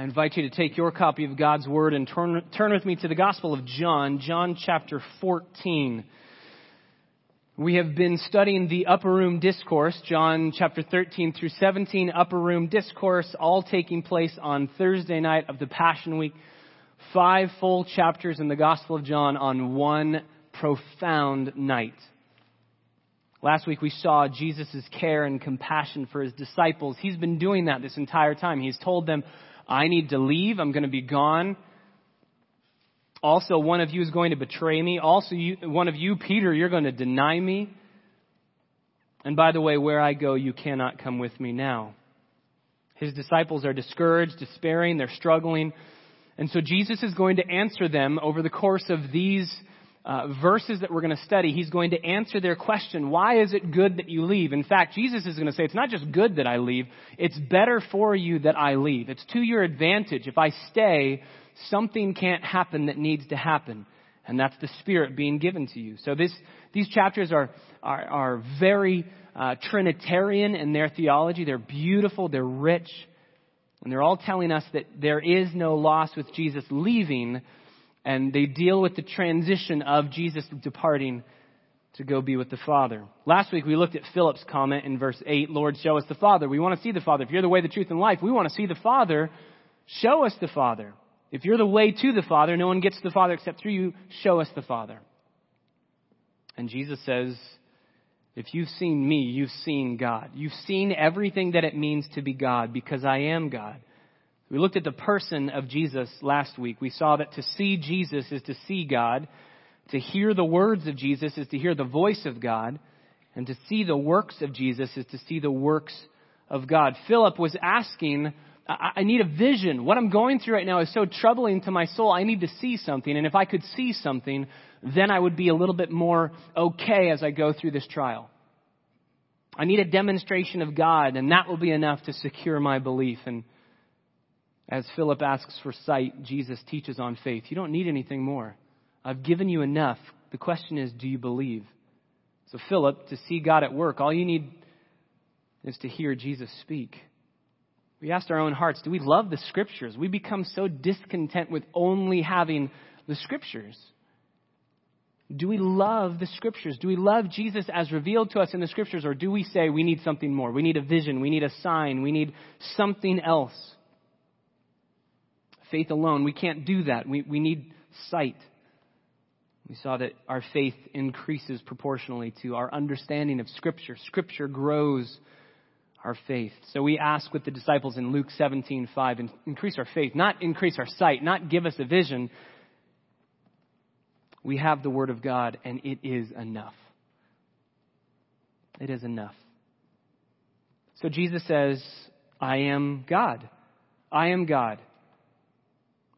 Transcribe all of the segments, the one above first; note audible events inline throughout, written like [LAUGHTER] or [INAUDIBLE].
I invite you to take your copy of God's Word and turn, turn with me to the Gospel of John, John chapter 14. We have been studying the Upper Room Discourse, John chapter 13 through 17, Upper Room Discourse, all taking place on Thursday night of the Passion Week. Five full chapters in the Gospel of John on one profound night. Last week we saw Jesus' care and compassion for his disciples. He's been doing that this entire time. He's told them, I need to leave. I'm going to be gone. Also, one of you is going to betray me. Also, you, one of you, Peter, you're going to deny me. And by the way, where I go, you cannot come with me now. His disciples are discouraged, despairing, they're struggling. And so Jesus is going to answer them over the course of these uh, verses that we're going to study, he's going to answer their question, why is it good that you leave? In fact, Jesus is going to say, it's not just good that I leave, it's better for you that I leave. It's to your advantage. If I stay, something can't happen that needs to happen. And that's the Spirit being given to you. So this, these chapters are, are, are very uh, Trinitarian in their theology. They're beautiful, they're rich, and they're all telling us that there is no loss with Jesus leaving, and they deal with the transition of Jesus departing to go be with the Father. Last week we looked at Philip's comment in verse 8, Lord, show us the Father. We want to see the Father. If you're the way, the truth, and life, we want to see the Father. Show us the Father. If you're the way to the Father, no one gets to the Father except through you. Show us the Father. And Jesus says, if you've seen me, you've seen God. You've seen everything that it means to be God because I am God. We looked at the person of Jesus last week. We saw that to see Jesus is to see God. To hear the words of Jesus is to hear the voice of God. And to see the works of Jesus is to see the works of God. Philip was asking, I need a vision. What I'm going through right now is so troubling to my soul. I need to see something. And if I could see something, then I would be a little bit more okay as I go through this trial. I need a demonstration of God, and that will be enough to secure my belief. And as Philip asks for sight, Jesus teaches on faith. You don't need anything more. I've given you enough. The question is, do you believe? So, Philip, to see God at work, all you need is to hear Jesus speak. We asked our own hearts, do we love the Scriptures? We become so discontent with only having the Scriptures. Do we love the Scriptures? Do we love Jesus as revealed to us in the Scriptures? Or do we say we need something more? We need a vision. We need a sign. We need something else faith alone. We can't do that. We, we need sight. We saw that our faith increases proportionally to our understanding of Scripture. Scripture grows our faith. So we ask with the disciples in Luke 17, 5, increase our faith, not increase our sight, not give us a vision. We have the Word of God, and it is enough. It is enough. So Jesus says, I am God. I am God.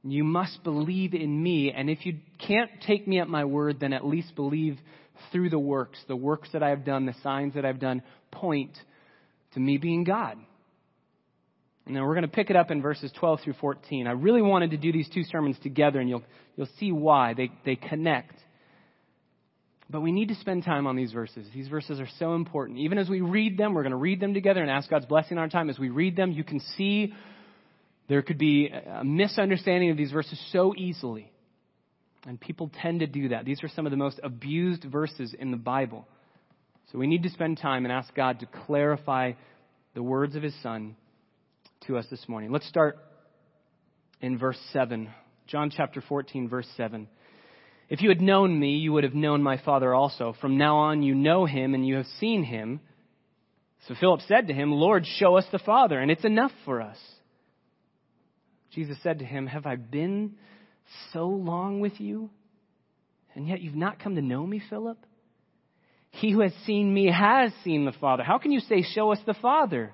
You must believe in me. And if you can't take me at my word, then at least believe through the works. The works that I have done, the signs that I've done, point to me being God. And then we're going to pick it up in verses 12 through 14. I really wanted to do these two sermons together, and you'll, you'll see why. They, they connect. But we need to spend time on these verses. These verses are so important. Even as we read them, we're going to read them together and ask God's blessing on our time. As we read them, you can see there could be a misunderstanding of these verses so easily. And people tend to do that. These are some of the most abused verses in the Bible. So we need to spend time and ask God to clarify the words of His Son to us this morning. Let's start in verse 7. John chapter 14, verse 7. If you had known me, you would have known my Father also. From now on, you know him and you have seen him. So Philip said to him, Lord, show us the Father, and it's enough for us. Jesus said to him, Have I been so long with you? And yet you've not come to know me, Philip? He who has seen me has seen the Father. How can you say, Show us the Father?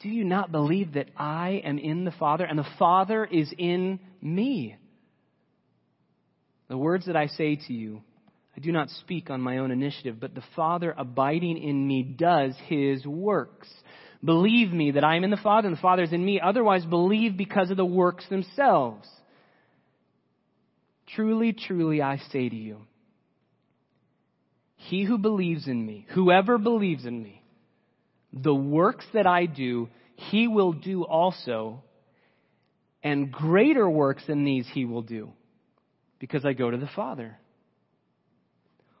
Do you not believe that I am in the Father and the Father is in me? The words that I say to you, I do not speak on my own initiative, but the Father abiding in me does his works. Believe me that I am in the Father and the Father is in me. Otherwise, believe because of the works themselves. Truly, truly, I say to you, he who believes in me, whoever believes in me, the works that I do, he will do also, and greater works than these he will do, because I go to the Father.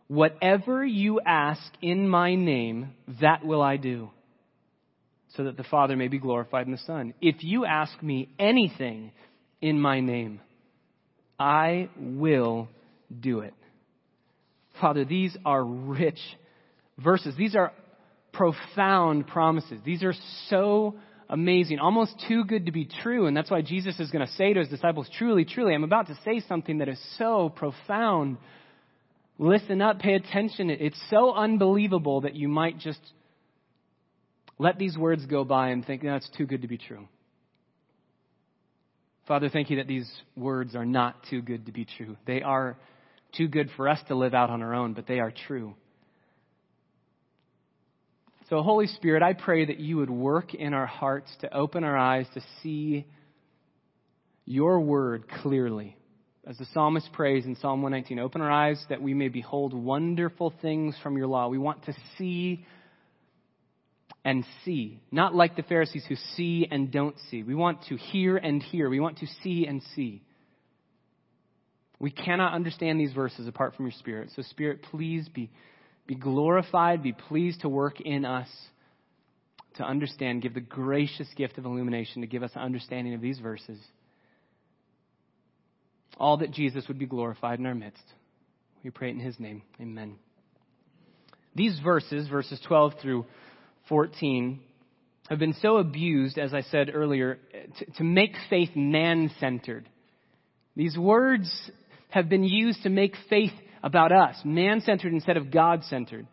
Whatever you ask in my name, that will I do, so that the Father may be glorified in the Son. If you ask me anything in my name, I will do it. Father, these are rich verses. These are profound promises. These are so amazing, almost too good to be true. And that's why Jesus is going to say to his disciples, truly, truly, I'm about to say something that is so profound Listen up, pay attention. It's so unbelievable that you might just let these words go by and think, that's too good to be true. Father, thank you that these words are not too good to be true. They are too good for us to live out on our own, but they are true. So, Holy Spirit, I pray that you would work in our hearts to open our eyes to see your word clearly. As the psalmist prays in Psalm 119, open our eyes that we may behold wonderful things from your law. We want to see and see, not like the Pharisees who see and don't see. We want to hear and hear. We want to see and see. We cannot understand these verses apart from your Spirit. So, Spirit, please be, be glorified, be pleased to work in us to understand, give the gracious gift of illumination to give us an understanding of these verses all that Jesus would be glorified in our midst. We pray it in his name. Amen. These verses, verses 12 through 14, have been so abused, as I said earlier, to, to make faith man centered. These words have been used to make faith about us, man centered instead of God centered.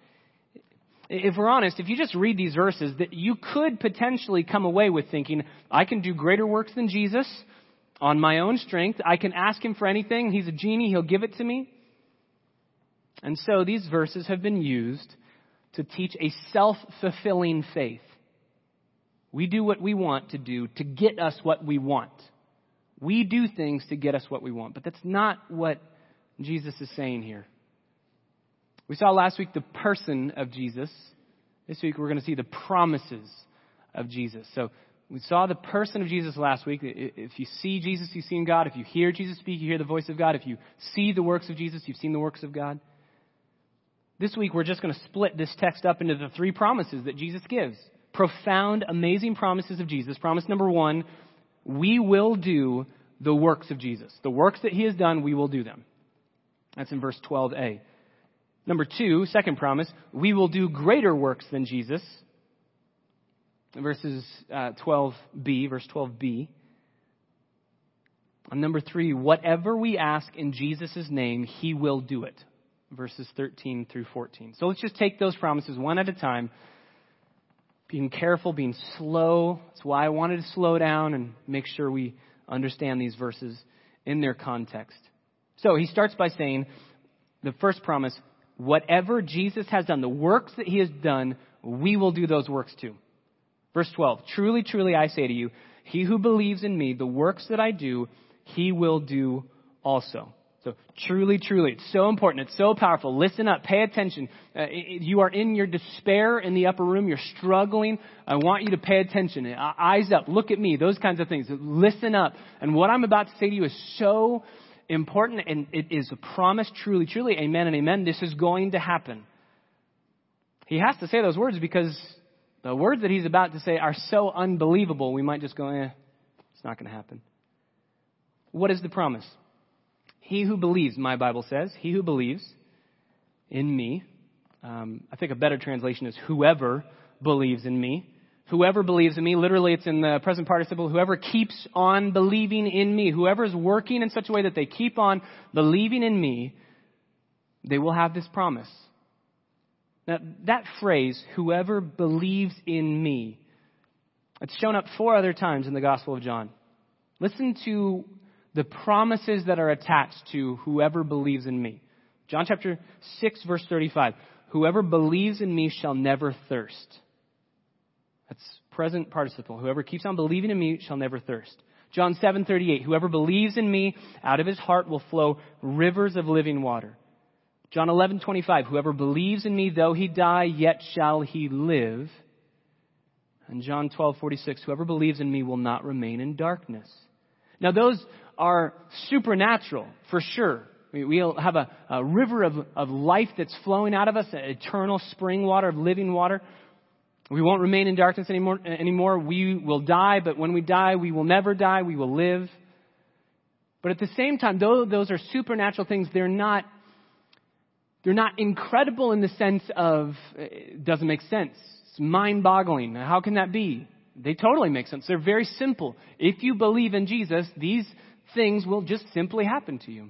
If we're honest, if you just read these verses, that you could potentially come away with thinking, I can do greater works than Jesus on my own strength. I can ask him for anything. He's a genie. He'll give it to me. And so these verses have been used to teach a self-fulfilling faith. We do what we want to do to get us what we want. We do things to get us what we want. But that's not what Jesus is saying here. We saw last week the person of Jesus. This week we're going to see the promises of Jesus. So we saw the person of Jesus last week. If you see Jesus, you've seen God. If you hear Jesus speak, you hear the voice of God. If you see the works of Jesus, you've seen the works of God. This week, we're just going to split this text up into the three promises that Jesus gives. Profound, amazing promises of Jesus. Promise number one, we will do the works of Jesus. The works that he has done, we will do them. That's in verse 12a. Number two, second promise, we will do greater works than Jesus verses uh, 12b, verse 12b. And number three, whatever we ask in Jesus' name, he will do it. Verses 13 through 14. So let's just take those promises one at a time. Being careful, being slow. That's why I wanted to slow down and make sure we understand these verses in their context. So he starts by saying, the first promise, whatever Jesus has done, the works that he has done, we will do those works too. Verse 12 Truly, truly, I say to you, he who believes in me, the works that I do, he will do also. So, truly, truly, it's so important. It's so powerful. Listen up. Pay attention. Uh, you are in your despair in the upper room. You're struggling. I want you to pay attention. Uh, eyes up. Look at me. Those kinds of things. Listen up. And what I'm about to say to you is so important, and it is a promise. Truly, truly, amen and amen. This is going to happen. He has to say those words because the words that he's about to say are so unbelievable, we might just go, eh, it's not going to happen. What is the promise? He who believes, my Bible says, he who believes in me, um, I think a better translation is whoever believes in me. Whoever believes in me, literally it's in the present participle, whoever keeps on believing in me, whoever is working in such a way that they keep on believing in me, they will have this promise. Now, that phrase, whoever believes in me, it's shown up four other times in the Gospel of John. Listen to the promises that are attached to whoever believes in me. John chapter 6, verse 35. Whoever believes in me shall never thirst. That's present participle. Whoever keeps on believing in me shall never thirst. John 7:38 Whoever believes in me out of his heart will flow rivers of living water. John 11:25 Whoever believes in me though he die yet shall he live. And John 12:46 Whoever believes in me will not remain in darkness. Now those are supernatural, for sure. We'll have a, a river of, of life that's flowing out of us, an eternal spring water of living water. We won't remain in darkness anymore, anymore. We will die, but when we die, we will never die. We will live. But at the same time, though those are supernatural things, they're not, they're not incredible in the sense of, it doesn't make sense. It's mind boggling. How can that be? They totally make sense. They're very simple. If you believe in Jesus, these things will just simply happen to you.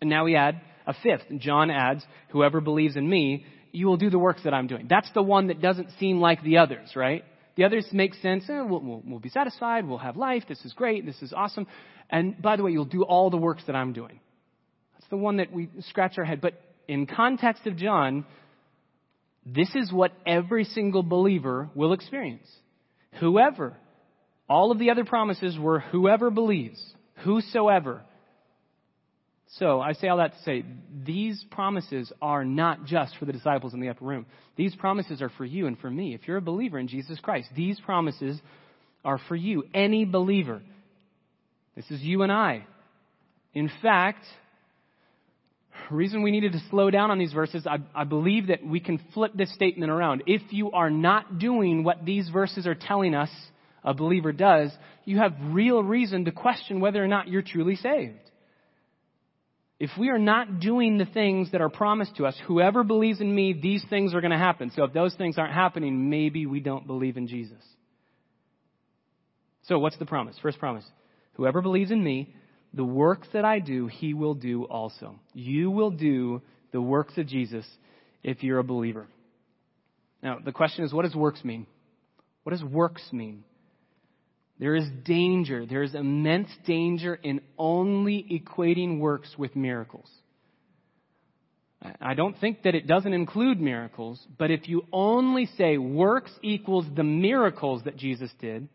And now we add a fifth. John adds, whoever believes in me, you will do the works that I'm doing. That's the one that doesn't seem like the others, right? The others make sense. Eh, we'll, we'll, we'll be satisfied. We'll have life. This is great. This is awesome. And by the way, you'll do all the works that I'm doing. That's the one that we scratch our head. But in context of John, this is what every single believer will experience. Whoever. All of the other promises were whoever believes, whosoever. So I say all that to say these promises are not just for the disciples in the upper room. These promises are for you and for me. If you're a believer in Jesus Christ, these promises are for you, any believer. This is you and I. In fact, reason we needed to slow down on these verses, I, I, believe that we can flip this statement around. If you are not doing what these verses are telling us a believer does, you have real reason to question whether or not you're truly saved. If we are not doing the things that are promised to us, whoever believes in me, these things are going to happen. So if those things aren't happening, maybe we don't believe in Jesus. So what's the promise? First promise. Whoever believes in me, the works that I do, he will do also. You will do the works of Jesus if you're a believer. Now, the question is, what does works mean? What does works mean? There is danger, there is immense danger in only equating works with miracles. I don't think that it doesn't include miracles, but if you only say works equals the miracles that Jesus did,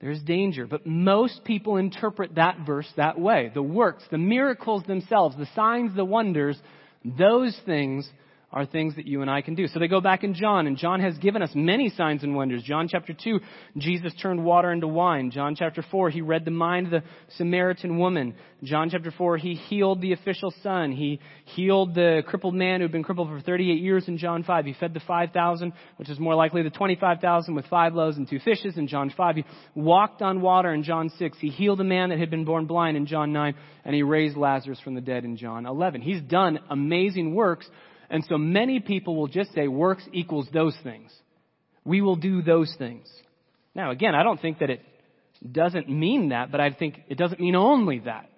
there's danger. But most people interpret that verse that way. The works, the miracles themselves, the signs, the wonders, those things are things that you and I can do. So they go back in John, and John has given us many signs and wonders. John chapter 2, Jesus turned water into wine. John chapter 4, he read the mind of the Samaritan woman. John chapter 4, he healed the official son. He healed the crippled man who had been crippled for 38 years in John 5. He fed the 5,000, which is more likely the 25,000 with five loaves and two fishes in John 5. He walked on water in John 6. He healed a man that had been born blind in John 9, and he raised Lazarus from the dead in John 11. He's done amazing works and so many people will just say works equals those things. We will do those things. Now, again, I don't think that it doesn't mean that, but I think it doesn't mean only that.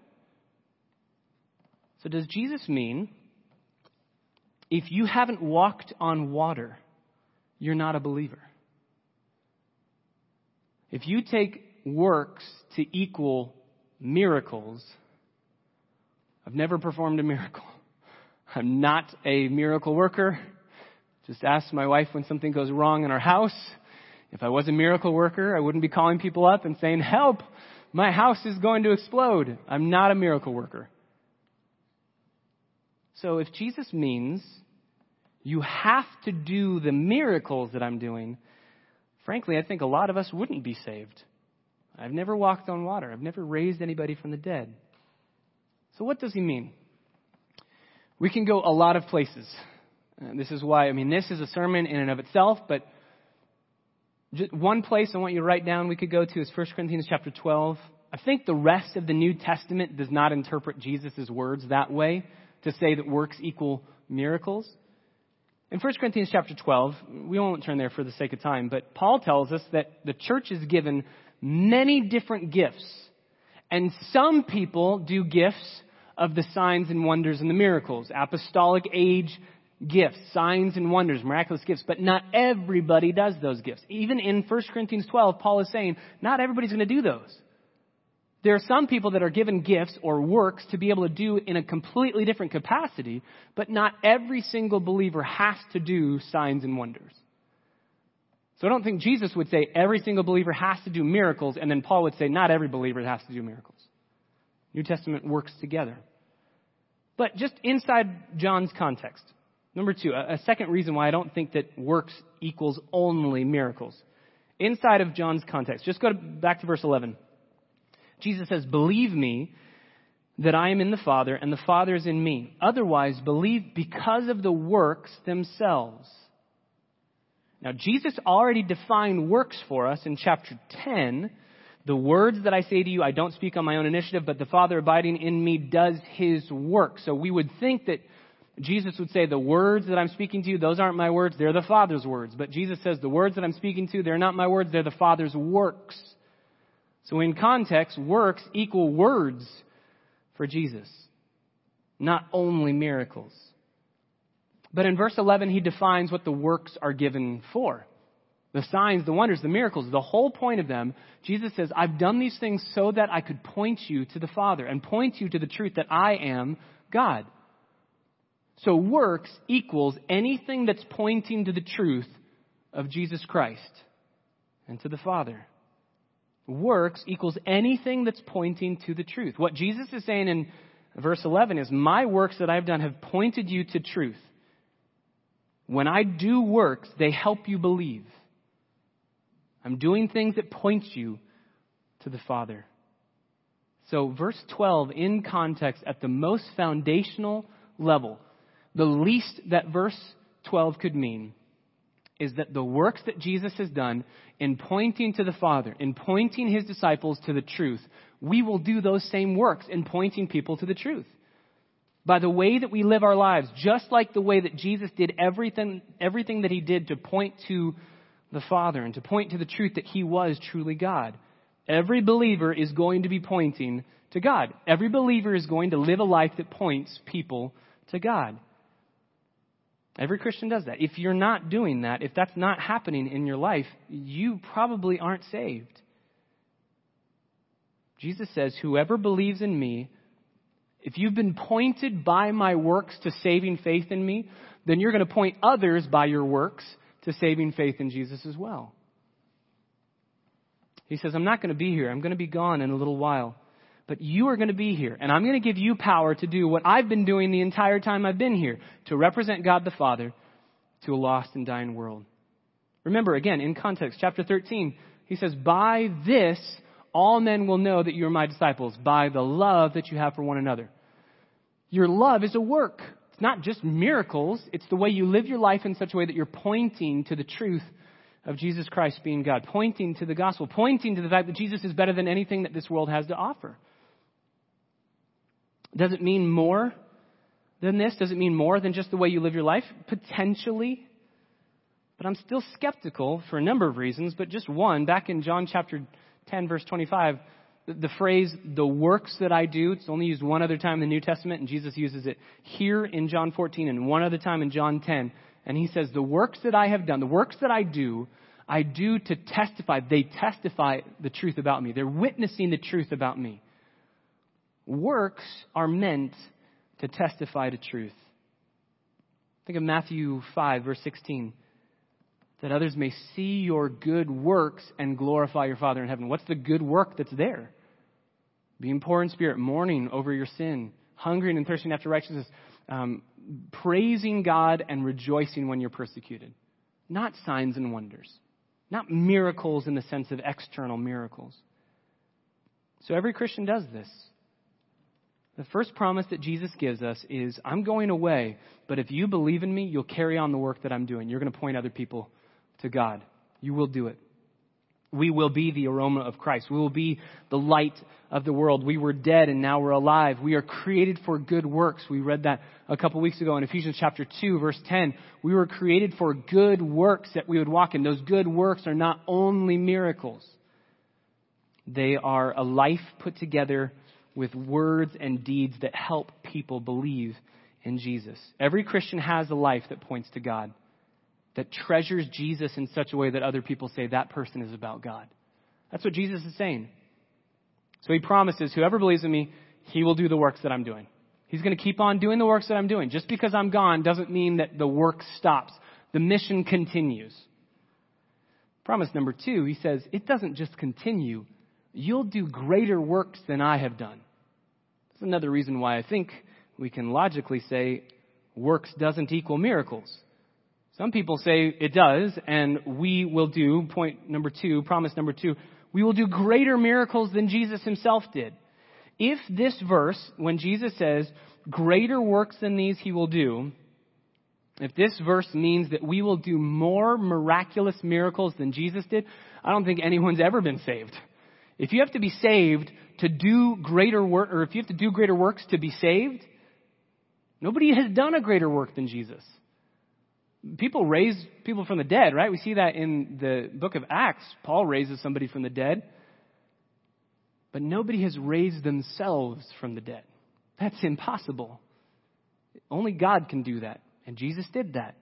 So, does Jesus mean if you haven't walked on water, you're not a believer? If you take works to equal miracles, I've never performed a miracle. I'm not a miracle worker. Just ask my wife when something goes wrong in our house. If I was a miracle worker, I wouldn't be calling people up and saying, help, my house is going to explode. I'm not a miracle worker. So if Jesus means you have to do the miracles that I'm doing, frankly, I think a lot of us wouldn't be saved. I've never walked on water. I've never raised anybody from the dead. So what does he mean? We can go a lot of places. And this is why, I mean, this is a sermon in and of itself, but just one place I want you to write down we could go to is 1 Corinthians chapter 12. I think the rest of the New Testament does not interpret Jesus' words that way to say that works equal miracles. In 1 Corinthians chapter 12, we won't turn there for the sake of time, but Paul tells us that the church is given many different gifts. And some people do gifts of the signs and wonders and the miracles, apostolic age gifts, signs and wonders, miraculous gifts, but not everybody does those gifts. Even in 1 Corinthians 12, Paul is saying, not everybody's going to do those. There are some people that are given gifts or works to be able to do in a completely different capacity, but not every single believer has to do signs and wonders. So I don't think Jesus would say every single believer has to do miracles, and then Paul would say not every believer has to do miracles. New Testament works together. But just inside John's context. Number two, a, second reason why I don't think that works equals only miracles. Inside of John's context, just go to, back to verse 11. Jesus says, Believe me that I am in the Father and the Father is in me. Otherwise, believe because of the works themselves. Now, Jesus already defined works for us in chapter 10. The words that I say to you, I don't speak on my own initiative, but the Father abiding in me does his work. So we would think that Jesus would say, The words that I'm speaking to you, those aren't my words, they're the Father's words. But Jesus says, The words that I'm speaking to, they're not my words, they're the Father's works. So in context, works equal words for Jesus, not only miracles. But in verse 11, he defines what the works are given for. The signs, the wonders, the miracles, the whole point of them, Jesus says, I've done these things so that I could point you to the Father and point you to the truth that I am God. So works equals anything that's pointing to the truth of Jesus Christ and to the Father. Works equals anything that's pointing to the truth. What Jesus is saying in verse 11 is, My works that I've done have pointed you to truth. When I do works, they help you believe. I'm doing things that point you to the Father. So, verse 12, in context, at the most foundational level, the least that verse 12 could mean is that the works that Jesus has done in pointing to the Father, in pointing his disciples to the truth, we will do those same works in pointing people to the truth. By the way that we live our lives, just like the way that Jesus did everything, everything that he did to point to the Father and to point to the truth that he was truly God. Every believer is going to be pointing to God. Every believer is going to live a life that points people to God. Every Christian does that. If you're not doing that, if that's not happening in your life, you probably aren't saved. Jesus says, Whoever believes in me, if you've been pointed by my works to saving faith in me, then you're going to point others by your works to saving faith in Jesus as well. He says, I'm not going to be here. I'm going to be gone in a little while. But you are going to be here, and I'm going to give you power to do what I've been doing the entire time I've been here to represent God the Father to a lost and dying world. Remember, again, in context, chapter 13, he says, By this all men will know that you are my disciples, by the love that you have for one another. Your love is a work. Not just miracles, it's the way you live your life in such a way that you're pointing to the truth of Jesus Christ being God, pointing to the gospel, pointing to the fact that Jesus is better than anything that this world has to offer. Does it mean more than this? Does it mean more than just the way you live your life? Potentially. But I'm still skeptical for a number of reasons, but just one. Back in John chapter 10, verse 25, the phrase, the works that I do, it's only used one other time in the New Testament, and Jesus uses it here in John 14 and one other time in John 10. And he says, The works that I have done, the works that I do, I do to testify. They testify the truth about me. They're witnessing the truth about me. Works are meant to testify to truth. Think of Matthew 5, verse 16. That others may see your good works and glorify your Father in heaven. What's the good work that's there? Being poor in spirit, mourning over your sin, hungering and thirsting after righteousness, um, praising God and rejoicing when you're persecuted. Not signs and wonders. Not miracles in the sense of external miracles. So every Christian does this. The first promise that Jesus gives us is I'm going away, but if you believe in me, you'll carry on the work that I'm doing. You're going to point other people to God. You will do it. We will be the aroma of Christ. We will be the light of the world. We were dead and now we're alive. We are created for good works. We read that a couple weeks ago in Ephesians chapter 2 verse 10. We were created for good works that we would walk in. Those good works are not only miracles. They are a life put together with words and deeds that help people believe in Jesus. Every Christian has a life that points to God, that treasures Jesus in such a way that other people say that person is about God. That's what Jesus is saying. So he promises, whoever believes in me, he will do the works that I'm doing. He's going to keep on doing the works that I'm doing. Just because I'm gone doesn't mean that the work stops. The mission continues. Promise number two, he says, it doesn't just continue, you'll do greater works than I have done. That's another reason why I think we can logically say works doesn't equal miracles. Some people say it does, and we will do, point number two, promise number two, We will do greater miracles than Jesus himself did. If this verse, when Jesus says, greater works than these he will do, if this verse means that we will do more miraculous miracles than Jesus did, I don't think anyone's ever been saved. If you have to be saved to do greater work, or if you have to do greater works to be saved, nobody has done a greater work than Jesus. People raise people from the dead, right? We see that in the book of Acts. Paul raises somebody from the dead. But nobody has raised themselves from the dead. That's impossible. Only God can do that. And Jesus did that.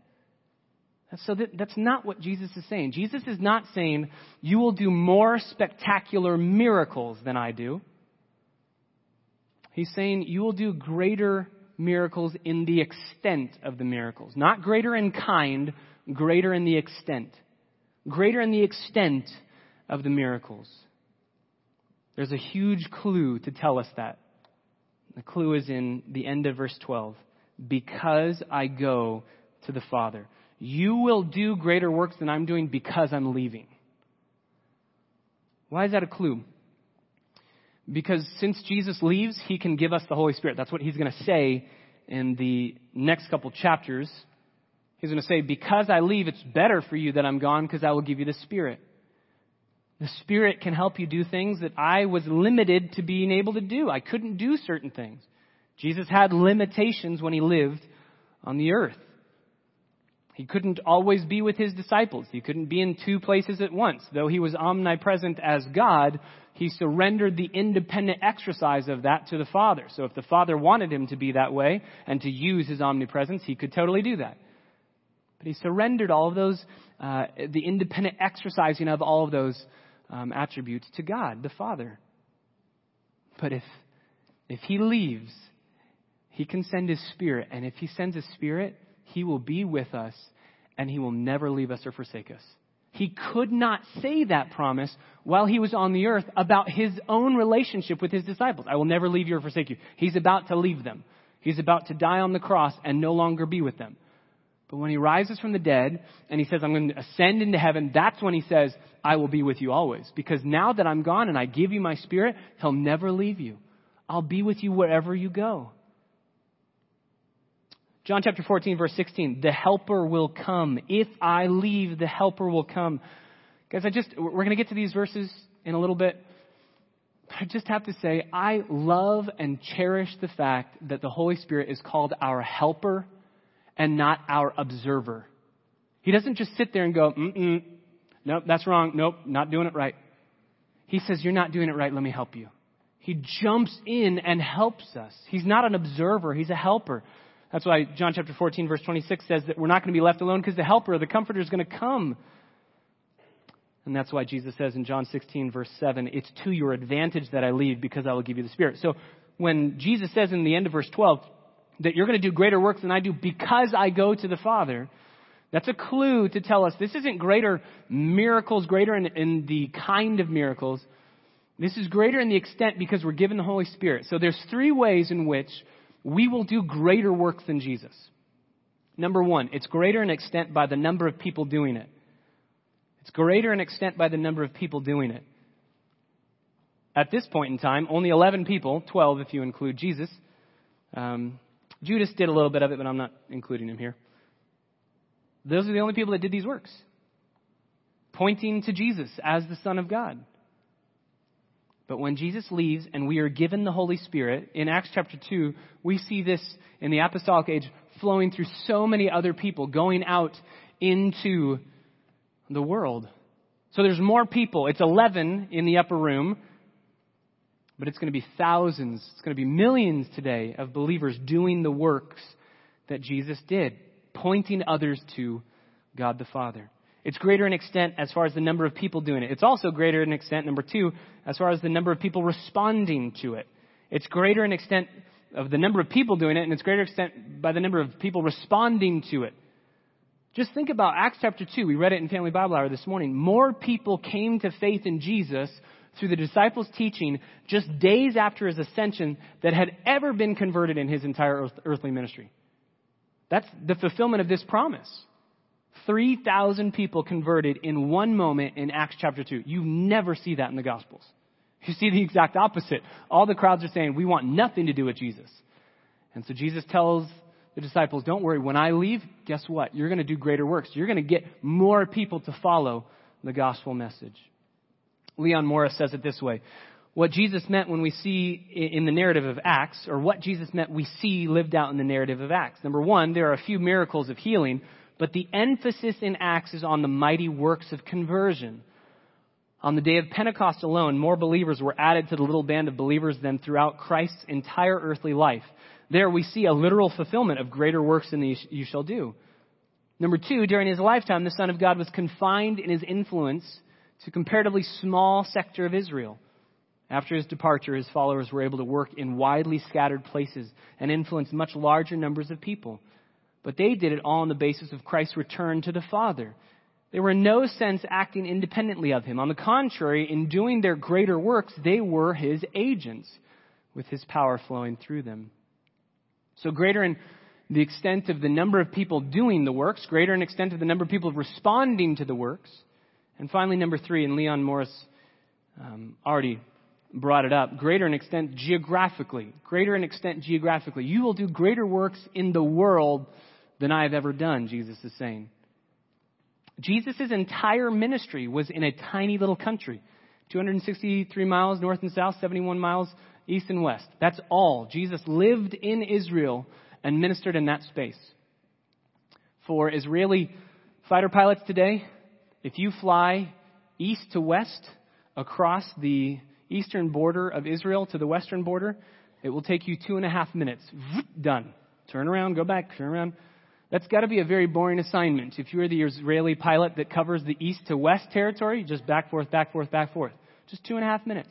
So that, that's not what Jesus is saying. Jesus is not saying, you will do more spectacular miracles than I do. He's saying, you will do greater miracles in the extent of the miracles. Not greater in kind, greater in the extent. Greater in the extent of the miracles. There's a huge clue to tell us that. The clue is in the end of verse 12. Because I go to the Father. You will do greater works than I'm doing because I'm leaving. Why is that a clue? Because since Jesus leaves, he can give us the Holy Spirit. That's what he's going to say in the next couple chapters. He's going to say, Because I leave, it's better for you that I'm gone because I will give you the Spirit. The Spirit can help you do things that I was limited to being able to do. I couldn't do certain things. Jesus had limitations when he lived on the earth. He couldn't always be with his disciples. He couldn't be in two places at once. Though he was omnipresent as God, he surrendered the independent exercise of that to the Father. So if the Father wanted him to be that way and to use his omnipresence, he could totally do that. But he surrendered all of those, uh, the independent exercising of all of those um, attributes to God, the Father. But if, if he leaves, he can send his Spirit. And if he sends his Spirit, he will be with us and He will never leave us or forsake us. He could not say that promise while He was on the earth about His own relationship with His disciples. I will never leave you or forsake you. He's about to leave them. He's about to die on the cross and no longer be with them. But when He rises from the dead and He says, I'm going to ascend into heaven, that's when He says, I will be with you always. Because now that I'm gone and I give you my Spirit, He'll never leave you. I'll be with you wherever you go. John chapter 14, verse 16. The helper will come. If I leave, the helper will come. Guys, I just, we're going to get to these verses in a little bit. I just have to say, I love and cherish the fact that the Holy Spirit is called our helper and not our observer. He doesn't just sit there and go, mm-mm, nope, that's wrong, nope, not doing it right. He says, you're not doing it right, let me help you. He jumps in and helps us. He's not an observer, he's a helper. That's why John chapter 14 verse 26 says that we're not going to be left alone because the helper, the comforter is going to come. And that's why Jesus says in John 16 verse 7, it's to your advantage that I leave because I will give you the Spirit. So when Jesus says in the end of verse 12 that you're going to do greater works than I do because I go to the Father, that's a clue to tell us this isn't greater miracles, greater in, in the kind of miracles. This is greater in the extent because we're given the Holy Spirit. So there's three ways in which we will do greater works than Jesus. Number one, it's greater in extent by the number of people doing it. It's greater in extent by the number of people doing it. At this point in time, only 11 people, 12 if you include Jesus. Um, Judas did a little bit of it, but I'm not including him here. Those are the only people that did these works, pointing to Jesus as the Son of God. But when Jesus leaves and we are given the Holy Spirit, in Acts chapter 2, we see this in the apostolic age flowing through so many other people, going out into the world. So there's more people. It's 11 in the upper room, but it's going to be thousands, it's going to be millions today of believers doing the works that Jesus did, pointing others to God the Father. It's greater in extent as far as the number of people doing it. It's also greater in extent, number two, as far as the number of people responding to it. It's greater in extent of the number of people doing it, and it's greater extent by the number of people responding to it. Just think about Acts chapter 2. We read it in Family Bible Hour this morning. More people came to faith in Jesus through the disciples' teaching just days after his ascension that had ever been converted in his entire earthly ministry. That's the fulfillment of this promise. 3,000 people converted in one moment in Acts chapter 2. You never see that in the Gospels. You see the exact opposite. All the crowds are saying, we want nothing to do with Jesus. And so Jesus tells the disciples, don't worry, when I leave, guess what? You're going to do greater works. You're going to get more people to follow the gospel message. Leon Morris says it this way. What Jesus meant when we see in the narrative of Acts, or what Jesus meant we see lived out in the narrative of Acts. Number one, there are a few miracles of healing, but the emphasis in Acts is on the mighty works of conversion. On the day of Pentecost alone, more believers were added to the little band of believers than throughout Christ's entire earthly life. There we see a literal fulfillment of greater works than you shall do. Number two, during his lifetime, the Son of God was confined in his influence to a comparatively small sector of Israel. After his departure, his followers were able to work in widely scattered places and influence much larger numbers of people. But they did it all on the basis of Christ's return to the Father. They were in no sense acting independently of him. On the contrary, in doing their greater works, they were his agents, with his power flowing through them. So greater in the extent of the number of people doing the works, greater in extent of the number of people responding to the works. And finally, number three, and Leon Morris um, already brought it up, greater in extent geographically. Greater in extent geographically. You will do greater works in the world than I have ever done, Jesus is saying. Jesus' entire ministry was in a tiny little country. 263 miles north and south, 71 miles east and west. That's all. Jesus lived in Israel and ministered in that space. For Israeli fighter pilots today, if you fly east to west across the eastern border of Israel to the western border, it will take you two and a half minutes. Done. Turn around, go back, turn around. That's got to be a very boring assignment. If you're the Israeli pilot that covers the east to west territory, just back, forth, back, forth, back, forth. Just two and a half minutes.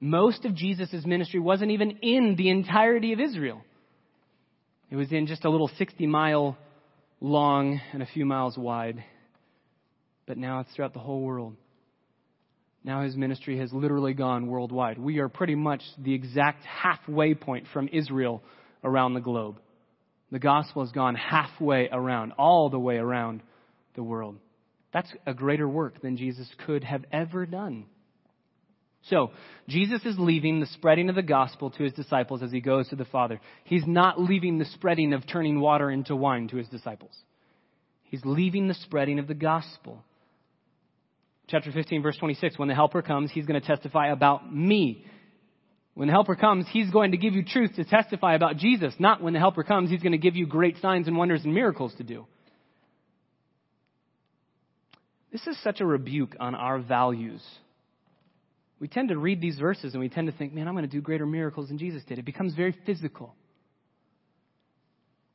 Most of Jesus' ministry wasn't even in the entirety of Israel. It was in just a little 60 mile long and a few miles wide. But now it's throughout the whole world. Now his ministry has literally gone worldwide. We are pretty much the exact halfway point from Israel around the globe. The gospel has gone halfway around, all the way around the world. That's a greater work than Jesus could have ever done. So, Jesus is leaving the spreading of the gospel to his disciples as he goes to the Father. He's not leaving the spreading of turning water into wine to his disciples. He's leaving the spreading of the gospel. Chapter 15, verse 26, when the Helper comes, he's going to testify about me. When the Helper comes, he's going to give you truth to testify about Jesus. Not when the Helper comes, he's going to give you great signs and wonders and miracles to do. This is such a rebuke on our values we tend to read these verses and we tend to think, man, I'm going to do greater miracles than Jesus did. It becomes very physical.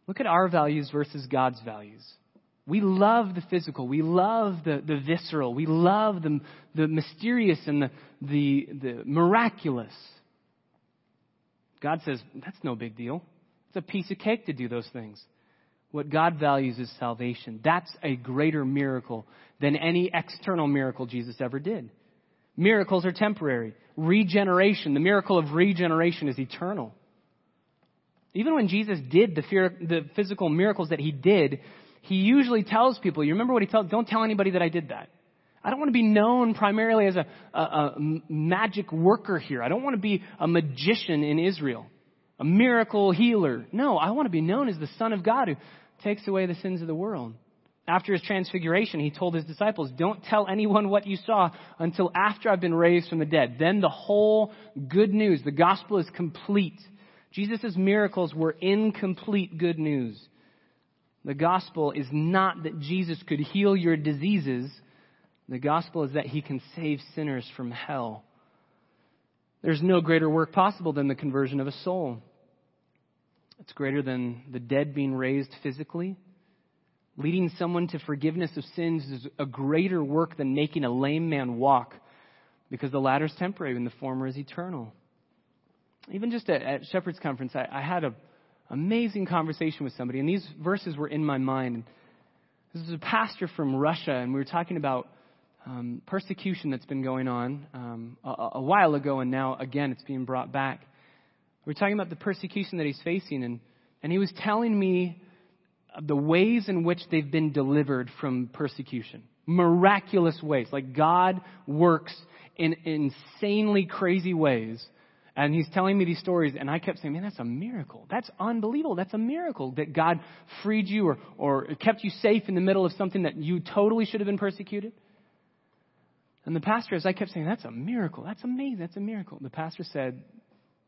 Look at our values versus God's values. We love the physical. We love the, the visceral. We love the, the mysterious and the, the, the miraculous. God says, that's no big deal. It's a piece of cake to do those things. What God values is salvation. That's a greater miracle than any external miracle Jesus ever did. Miracles are temporary. Regeneration, the miracle of regeneration is eternal. Even when Jesus did the, fear, the physical miracles that he did, he usually tells people, you remember what he told, don't tell anybody that I did that. I don't want to be known primarily as a, a, a magic worker here. I don't want to be a magician in Israel, a miracle healer. No, I want to be known as the Son of God who takes away the sins of the world. After his transfiguration, he told his disciples, Don't tell anyone what you saw until after I've been raised from the dead. Then the whole good news, the gospel is complete. Jesus' miracles were incomplete good news. The gospel is not that Jesus could heal your diseases. The gospel is that he can save sinners from hell. There's no greater work possible than the conversion of a soul. It's greater than the dead being raised physically. Leading someone to forgiveness of sins is a greater work than making a lame man walk because the latter is temporary and the former is eternal. Even just at, at Shepherd's Conference, I, I had an amazing conversation with somebody, and these verses were in my mind. This is a pastor from Russia, and we were talking about um, persecution that's been going on um, a, a while ago, and now again it's being brought back. We we're talking about the persecution that he's facing, and, and he was telling me the ways in which they've been delivered from persecution. Miraculous ways. Like God works in insanely crazy ways. And he's telling me these stories, and I kept saying, man, that's a miracle. That's unbelievable. That's a miracle that God freed you or, or kept you safe in the middle of something that you totally should have been persecuted. And the pastor, as I kept saying, that's a miracle. That's amazing. That's a miracle. The pastor said,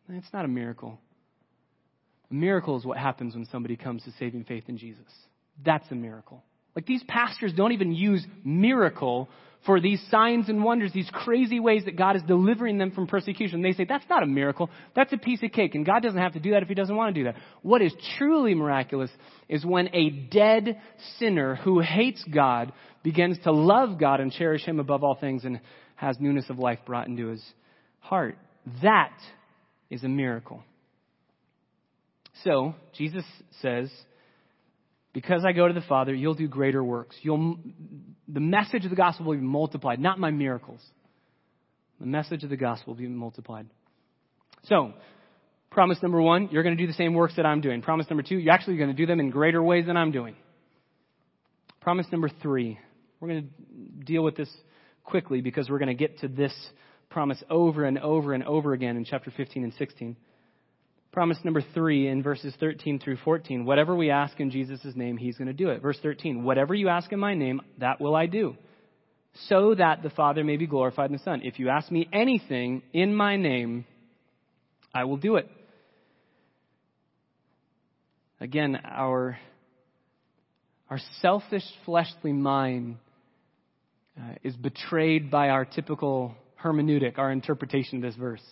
it's not a miracle. A miracle is what happens when somebody comes to saving faith in Jesus. That's a miracle. Like these pastors don't even use miracle for these signs and wonders, these crazy ways that God is delivering them from persecution. They say, that's not a miracle. That's a piece of cake. And God doesn't have to do that if He doesn't want to do that. What is truly miraculous is when a dead sinner who hates God begins to love God and cherish Him above all things and has newness of life brought into his heart. That is a miracle. So, Jesus says, because I go to the Father, you'll do greater works. You'll, the message of the gospel will be multiplied, not my miracles. The message of the gospel will be multiplied. So, promise number one, you're going to do the same works that I'm doing. Promise number two, you're actually going to do them in greater ways than I'm doing. Promise number three, we're going to deal with this quickly because we're going to get to this promise over and over and over again in chapter 15 and 16. Promise number three in verses 13 through 14. Whatever we ask in Jesus' name, he's going to do it. Verse 13. Whatever you ask in my name, that will I do. So that the Father may be glorified in the Son. If you ask me anything in my name, I will do it. Again, our, our selfish fleshly mind uh, is betrayed by our typical hermeneutic, our interpretation of this verse.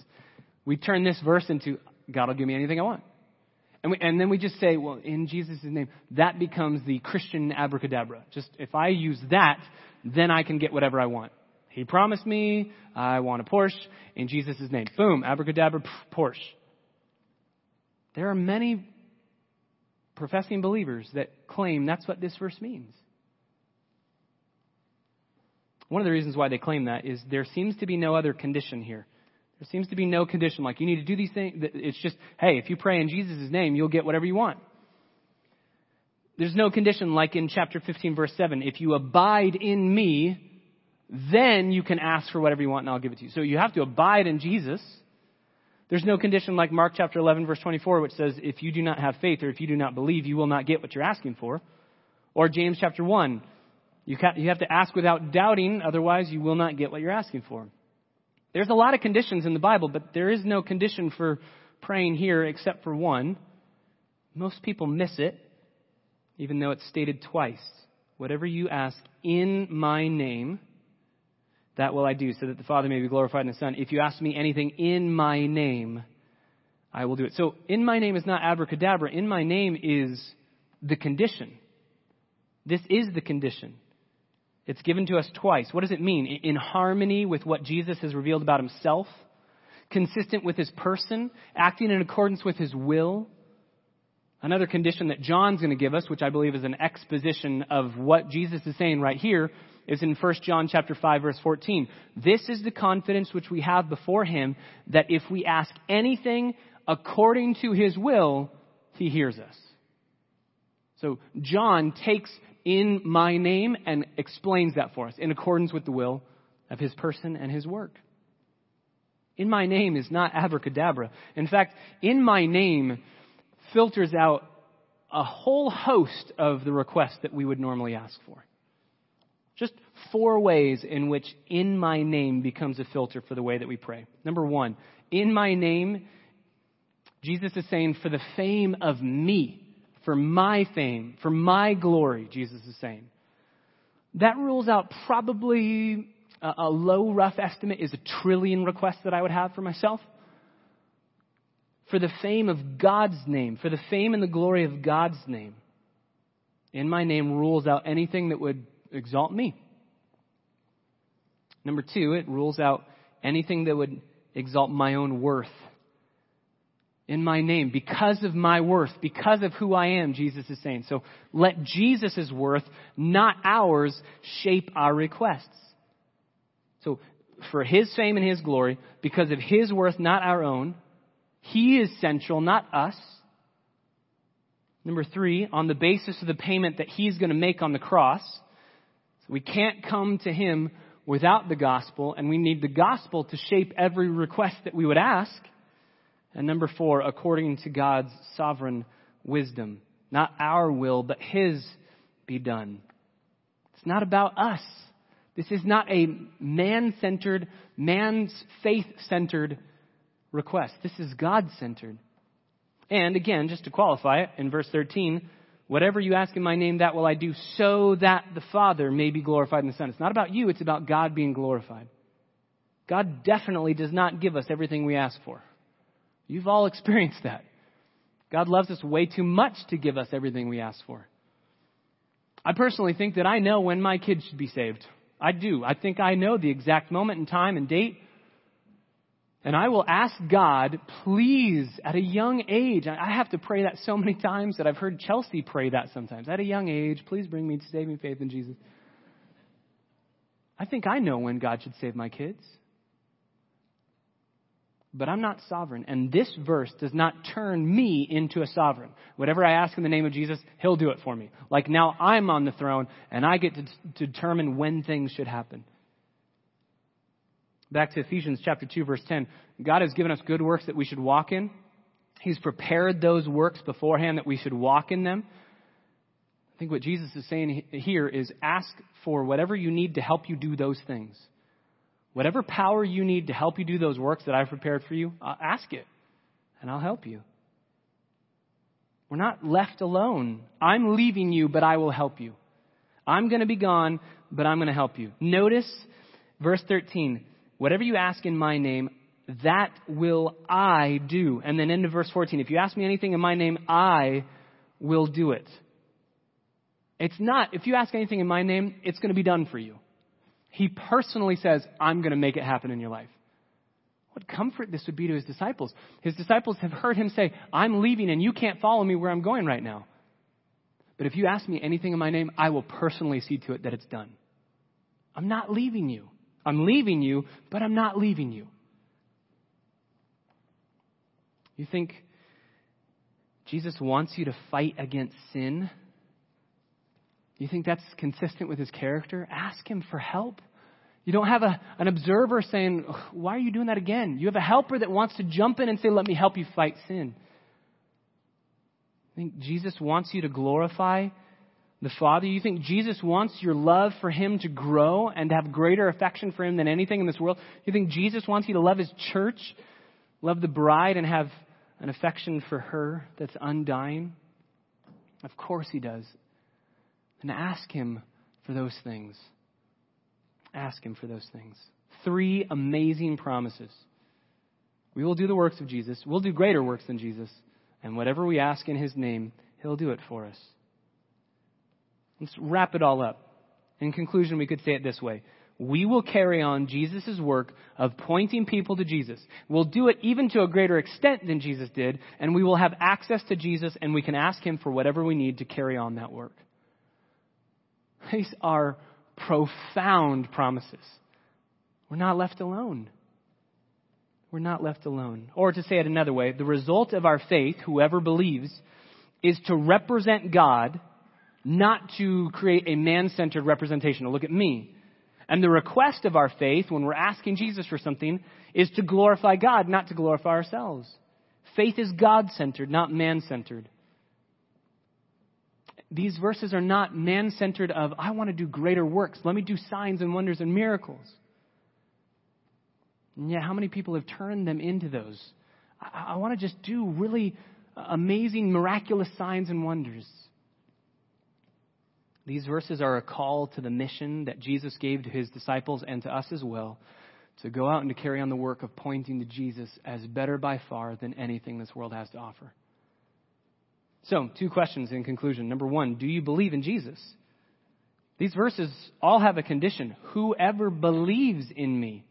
We turn this verse into, God will give me anything I want. And, we, and then we just say, well, in Jesus' name, that becomes the Christian abracadabra. Just if I use that, then I can get whatever I want. He promised me I want a Porsche in Jesus' name. Boom, abracadabra, Porsche. There are many professing believers that claim that's what this verse means. One of the reasons why they claim that is there seems to be no other condition here. There seems to be no condition like you need to do these things. It's just, hey, if you pray in Jesus' name, you'll get whatever you want. There's no condition like in chapter 15, verse 7. If you abide in me, then you can ask for whatever you want and I'll give it to you. So you have to abide in Jesus. There's no condition like Mark chapter 11, verse 24, which says, if you do not have faith or if you do not believe, you will not get what you're asking for. Or James chapter 1, you have to ask without doubting, otherwise you will not get what you're asking for. There's a lot of conditions in the Bible, but there is no condition for praying here except for one. Most people miss it, even though it's stated twice. Whatever you ask in my name, that will I do, so that the Father may be glorified in the Son. If you ask me anything in my name, I will do it. So, in my name is not abracadabra. In my name is the condition. This is the condition. It's given to us twice. What does it mean? In harmony with what Jesus has revealed about himself, consistent with his person, acting in accordance with his will. Another condition that John's going to give us, which I believe is an exposition of what Jesus is saying right here, is in 1 John chapter 5 verse 14. This is the confidence which we have before him that if we ask anything according to his will, he hears us. So John takes in my name and explains that for us in accordance with the will of his person and his work. In my name is not abracadabra. In fact, in my name filters out a whole host of the requests that we would normally ask for. Just four ways in which in my name becomes a filter for the way that we pray. Number one, in my name, Jesus is saying, for the fame of me for my fame, for my glory, Jesus is saying. That rules out probably a, a low, rough estimate is a trillion requests that I would have for myself. For the fame of God's name, for the fame and the glory of God's name. In my name rules out anything that would exalt me. Number two, it rules out anything that would exalt my own worth in my name because of my worth, because of who I am, Jesus is saying. So let Jesus' worth, not ours, shape our requests. So for his fame and his glory, because of his worth, not our own, he is central, not us. Number three, on the basis of the payment that he's going to make on the cross. So we can't come to him without the gospel, and we need the gospel to shape every request that we would ask. And number four, according to God's sovereign wisdom. Not our will, but his be done. It's not about us. This is not a man centered, man's faith centered request. This is God centered. And again, just to qualify it, in verse 13, whatever you ask in my name, that will I do, so that the Father may be glorified in the Son. It's not about you, it's about God being glorified. God definitely does not give us everything we ask for. You've all [LAUGHS] experienced that. God loves us way too much to give us everything we ask for. I personally think that I know when my kids should be saved. I do. I think I know the exact moment and time and date. And I will ask God, please, at a young age, I have to pray that so many times that I've heard Chelsea pray that sometimes. At a young age, please bring me to saving faith in Jesus. I think I know when God should save my kids. But I'm not sovereign. And this verse does not turn me into a sovereign. Whatever I ask in the name of Jesus, He'll do it for me. Like now I'm on the throne and I get to, to determine when things should happen. Back to Ephesians chapter 2 verse 10. God has given us good works that we should walk in. He's prepared those works beforehand that we should walk in them. I think what Jesus is saying here is ask for whatever you need to help you do those things. Whatever power you need to help you do those works that I've prepared for you, uh, ask it, and I'll help you. We're not left alone. I'm leaving you, but I will help you. I'm going to be gone, but I'm going to help you. Notice verse 13. Whatever you ask in my name, that will I do. And then into verse 14. If you ask me anything in my name, I will do it. It's not, if you ask anything in my name, it's going to be done for you. He personally says, I'm going to make it happen in your life. What comfort this would be to his disciples. His disciples have heard him say, I'm leaving and you can't follow me where I'm going right now. But if you ask me anything in my name, I will personally see to it that it's done. I'm not leaving you. I'm leaving you, but I'm not leaving you. You think Jesus wants you to fight against sin? You think that's consistent with his character? Ask him for help. You don't have a, an observer saying, Why are you doing that again? You have a helper that wants to jump in and say, Let me help you fight sin. I think Jesus wants you to glorify the Father. You think Jesus wants your love for Him to grow and to have greater affection for Him than anything in this world? You think Jesus wants you to love His church, love the bride, and have an affection for her that's undying? Of course He does. And ask Him for those things. Ask Him for those things. Three amazing promises. We will do the works of Jesus. We'll do greater works than Jesus. And whatever we ask in His name, He'll do it for us. Let's wrap it all up. In conclusion, we could say it this way. We will carry on Jesus' work of pointing people to Jesus. We'll do it even to a greater extent than Jesus did, and we will have access to Jesus and we can ask Him for whatever we need to carry on that work. These are profound promises. We're not left alone. We're not left alone. Or to say it another way, the result of our faith, whoever believes, is to represent God, not to create a man centered representation, to look at me. And the request of our faith, when we're asking Jesus for something, is to glorify God, not to glorify ourselves. Faith is God centered, not man centered these verses are not man centered of, I want to do greater works. Let me do signs and wonders and miracles. And yet, how many people have turned them into those? I, I want to just do really amazing, miraculous signs and wonders. These verses are a call to the mission that Jesus gave to his disciples and to us as well to go out and to carry on the work of pointing to Jesus as better by far than anything this world has to offer. So, two questions in conclusion. Number one, do you believe in Jesus? These verses all have a condition. Whoever believes in me.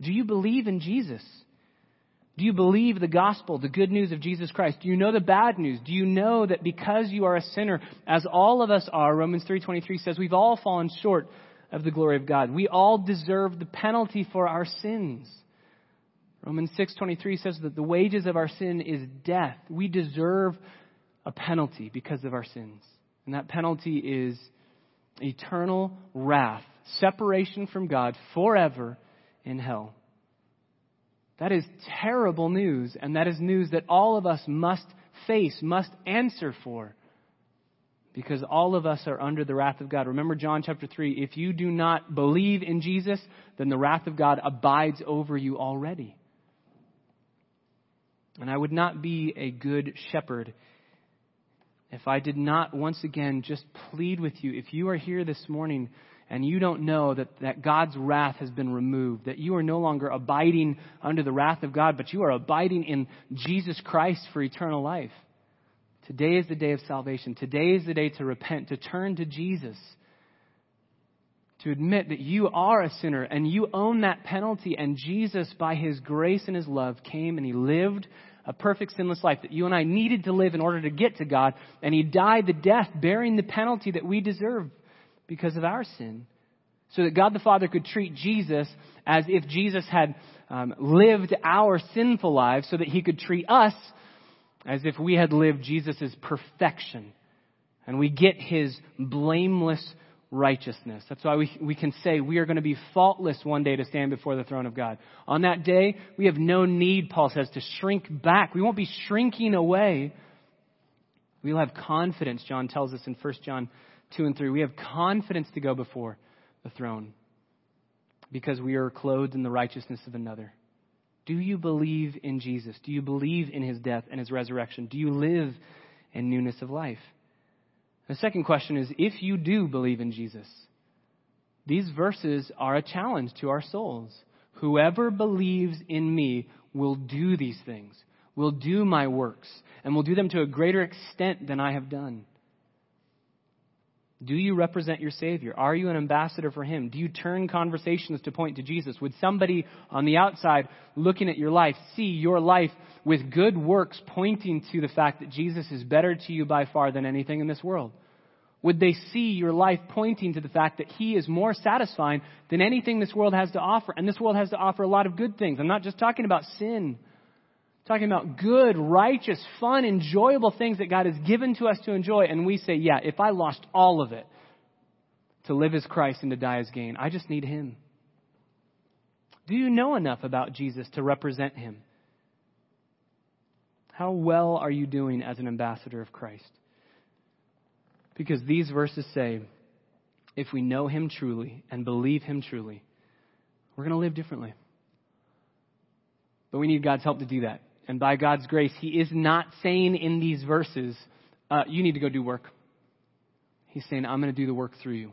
Do you believe in Jesus? Do you believe the gospel, the good news of Jesus Christ? Do you know the bad news? Do you know that because you are a sinner, as all of us are, Romans 3.23 says, we've all fallen short of the glory of God. We all deserve the penalty for our sins. Romans 6.23 says that the wages of our sin is death. We deserve a penalty because of our sins. And that penalty is eternal wrath, separation from God forever in hell. That is terrible news, and that is news that all of us must face, must answer for, because all of us are under the wrath of God. Remember John chapter 3 if you do not believe in Jesus, then the wrath of God abides over you already. And I would not be a good shepherd if I did not once again just plead with you. If you are here this morning and you don't know that, that God's wrath has been removed, that you are no longer abiding under the wrath of God, but you are abiding in Jesus Christ for eternal life. Today is the day of salvation. Today is the day to repent, to turn to Jesus, to admit that you are a sinner and you own that penalty. And Jesus, by his grace and his love, came and he lived a perfect sinless life that you and I needed to live in order to get to God. And he died the death bearing the penalty that we deserve because of our sin. So that God the Father could treat Jesus as if Jesus had um, lived our sinful lives, so that he could treat us as if we had lived Jesus' perfection. And we get his blameless righteousness. That's why we, we can say we are going to be faultless one day to stand before the throne of God. On that day, we have no need, Paul says, to shrink back. We won't be shrinking away. We'll have confidence, John tells us in 1 John 2 and 3. We have confidence to go before the throne because we are clothed in the righteousness of another. Do you believe in Jesus? Do you believe in his death and his resurrection? Do you live in newness of life? The second question is if you do believe in Jesus, these verses are a challenge to our souls. Whoever believes in me will do these things, will do my works, and will do them to a greater extent than I have done. Do you represent your Savior? Are you an ambassador for Him? Do you turn conversations to point to Jesus? Would somebody on the outside looking at your life see your life with good works pointing to the fact that Jesus is better to you by far than anything in this world? Would they see your life pointing to the fact that He is more satisfying than anything this world has to offer? And this world has to offer a lot of good things. I'm not just talking about sin talking about good, righteous, fun, enjoyable things that God has given to us to enjoy. And we say, yeah, if I lost all of it to live as Christ and to die as gain, I just need Him. Do you know enough about Jesus to represent Him? How well are you doing as an ambassador of Christ? Because these verses say, if we know Him truly and believe Him truly, we're going to live differently. But we need God's help to do that. And by God's grace, He is not saying in these verses, uh, you need to go do work. He's saying, I'm going to do the work through you.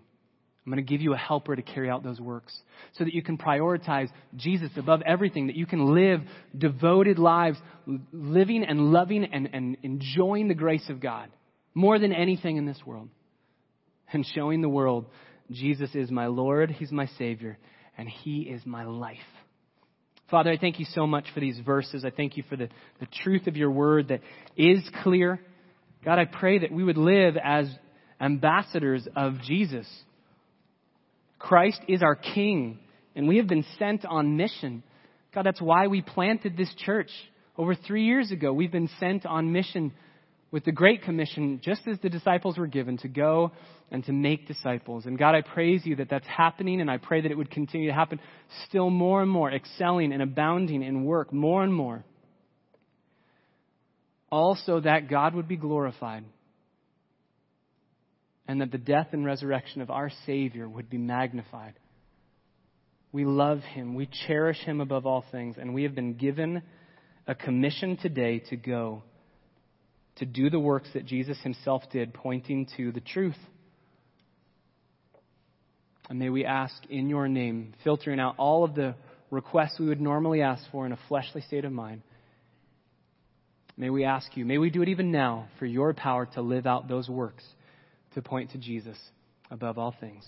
I'm going to give you a helper to carry out those works so that you can prioritize Jesus above everything, that you can live devoted lives, living and loving and, and enjoying the grace of God more than anything in this world. And showing the world Jesus is my Lord, He's my Savior, and He is my life. Father, I thank you so much for these verses. I thank you for the, the truth of your word that is clear. God, I pray that we would live as ambassadors of Jesus. Christ is our King, and we have been sent on mission. God, that's why we planted this church. Over three years ago, we've been sent on mission with the Great Commission, just as the disciples were given, to go and to make disciples. And God, I praise you that that's happening, and I pray that it would continue to happen still more and more, excelling and abounding in work more and more. Also, that God would be glorified, and that the death and resurrection of our Savior would be magnified. We love him, we cherish him above all things, and we have been given a commission today to go to do the works that Jesus himself did, pointing to the truth. And may we ask in your name, filtering out all of the requests we would normally ask for in a fleshly state of mind. May we ask you, may we do it even now for your power to live out those works to point to Jesus above all things.